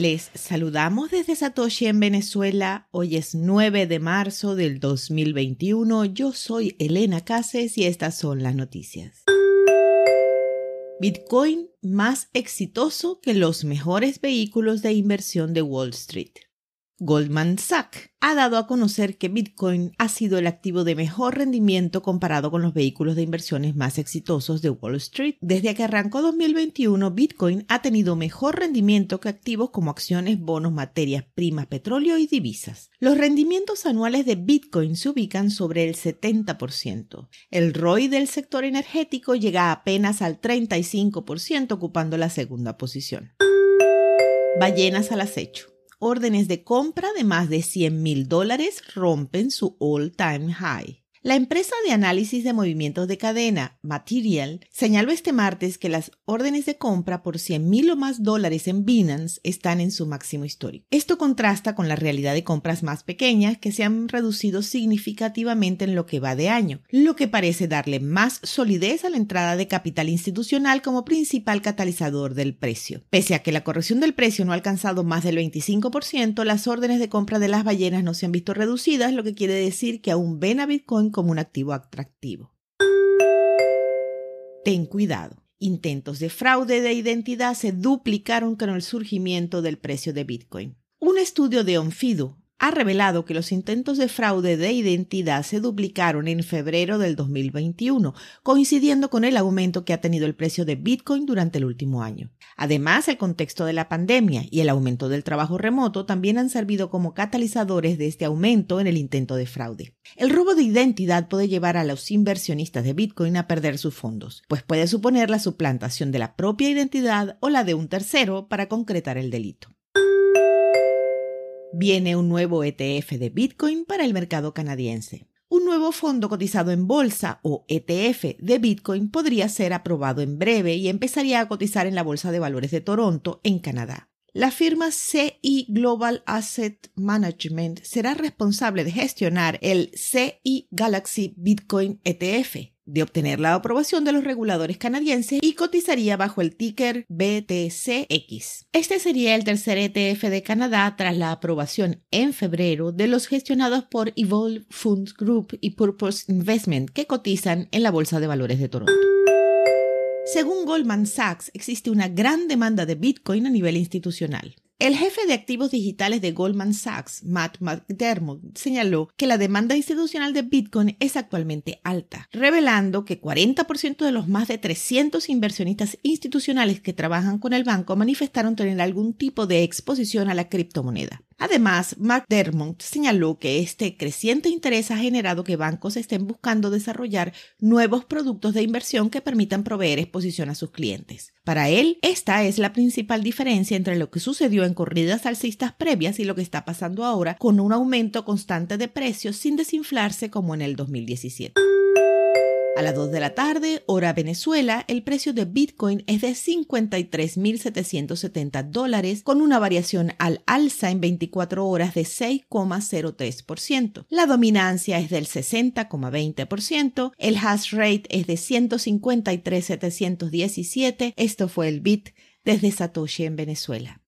Les saludamos desde Satoshi en Venezuela. Hoy es 9 de marzo del 2021. Yo soy Elena Cases y estas son las noticias. Bitcoin más exitoso que los mejores vehículos de inversión de Wall Street. Goldman Sachs ha dado a conocer que Bitcoin ha sido el activo de mejor rendimiento comparado con los vehículos de inversiones más exitosos de Wall Street. Desde que arrancó 2021, Bitcoin ha tenido mejor rendimiento que activos como acciones, bonos, materias primas, petróleo y divisas. Los rendimientos anuales de Bitcoin se ubican sobre el 70%. El ROI del sector energético llega apenas al 35%, ocupando la segunda posición. Ballenas al acecho órdenes de compra de más de 100 mil dólares rompen su all-time high. La empresa de análisis de movimientos de cadena, Material, señaló este martes que las órdenes de compra por 100 mil o más dólares en Binance están en su máximo histórico. Esto contrasta con la realidad de compras más pequeñas que se han reducido significativamente en lo que va de año, lo que parece darle más solidez a la entrada de capital institucional como principal catalizador del precio. Pese a que la corrección del precio no ha alcanzado más del 25%, las órdenes de compra de las ballenas no se han visto reducidas, lo que quiere decir que aún ven a Bitcoin como un activo atractivo. Ten cuidado. Intentos de fraude de identidad se duplicaron con el surgimiento del precio de Bitcoin. Un estudio de Onfido ha revelado que los intentos de fraude de identidad se duplicaron en febrero del 2021, coincidiendo con el aumento que ha tenido el precio de Bitcoin durante el último año. Además, el contexto de la pandemia y el aumento del trabajo remoto también han servido como catalizadores de este aumento en el intento de fraude. El robo de identidad puede llevar a los inversionistas de Bitcoin a perder sus fondos, pues puede suponer la suplantación de la propia identidad o la de un tercero para concretar el delito. Viene un nuevo ETF de Bitcoin para el mercado canadiense. Un nuevo fondo cotizado en bolsa o ETF de Bitcoin podría ser aprobado en breve y empezaría a cotizar en la Bolsa de Valores de Toronto, en Canadá. La firma CI Global Asset Management será responsable de gestionar el CI Galaxy Bitcoin ETF, de obtener la aprobación de los reguladores canadienses y cotizaría bajo el ticker BTCX. Este sería el tercer ETF de Canadá tras la aprobación en febrero de los gestionados por Evolve Funds Group y Purpose Investment que cotizan en la Bolsa de Valores de Toronto. Según Goldman Sachs, existe una gran demanda de Bitcoin a nivel institucional. El jefe de activos digitales de Goldman Sachs, Matt McDermott, señaló que la demanda institucional de Bitcoin es actualmente alta, revelando que 40% de los más de 300 inversionistas institucionales que trabajan con el banco manifestaron tener algún tipo de exposición a la criptomoneda. Además, McDermott señaló que este creciente interés ha generado que bancos estén buscando desarrollar nuevos productos de inversión que permitan proveer exposición a sus clientes. Para él, esta es la principal diferencia entre lo que sucedió en corridas alcistas previas y lo que está pasando ahora con un aumento constante de precios sin desinflarse como en el 2017. A las 2 de la tarde, hora Venezuela, el precio de Bitcoin es de 53.770 dólares con una variación al alza en 24 horas de 6,03%. La dominancia es del 60,20%, el hash rate es de 153.717. Esto fue el Bit desde Satoshi en Venezuela.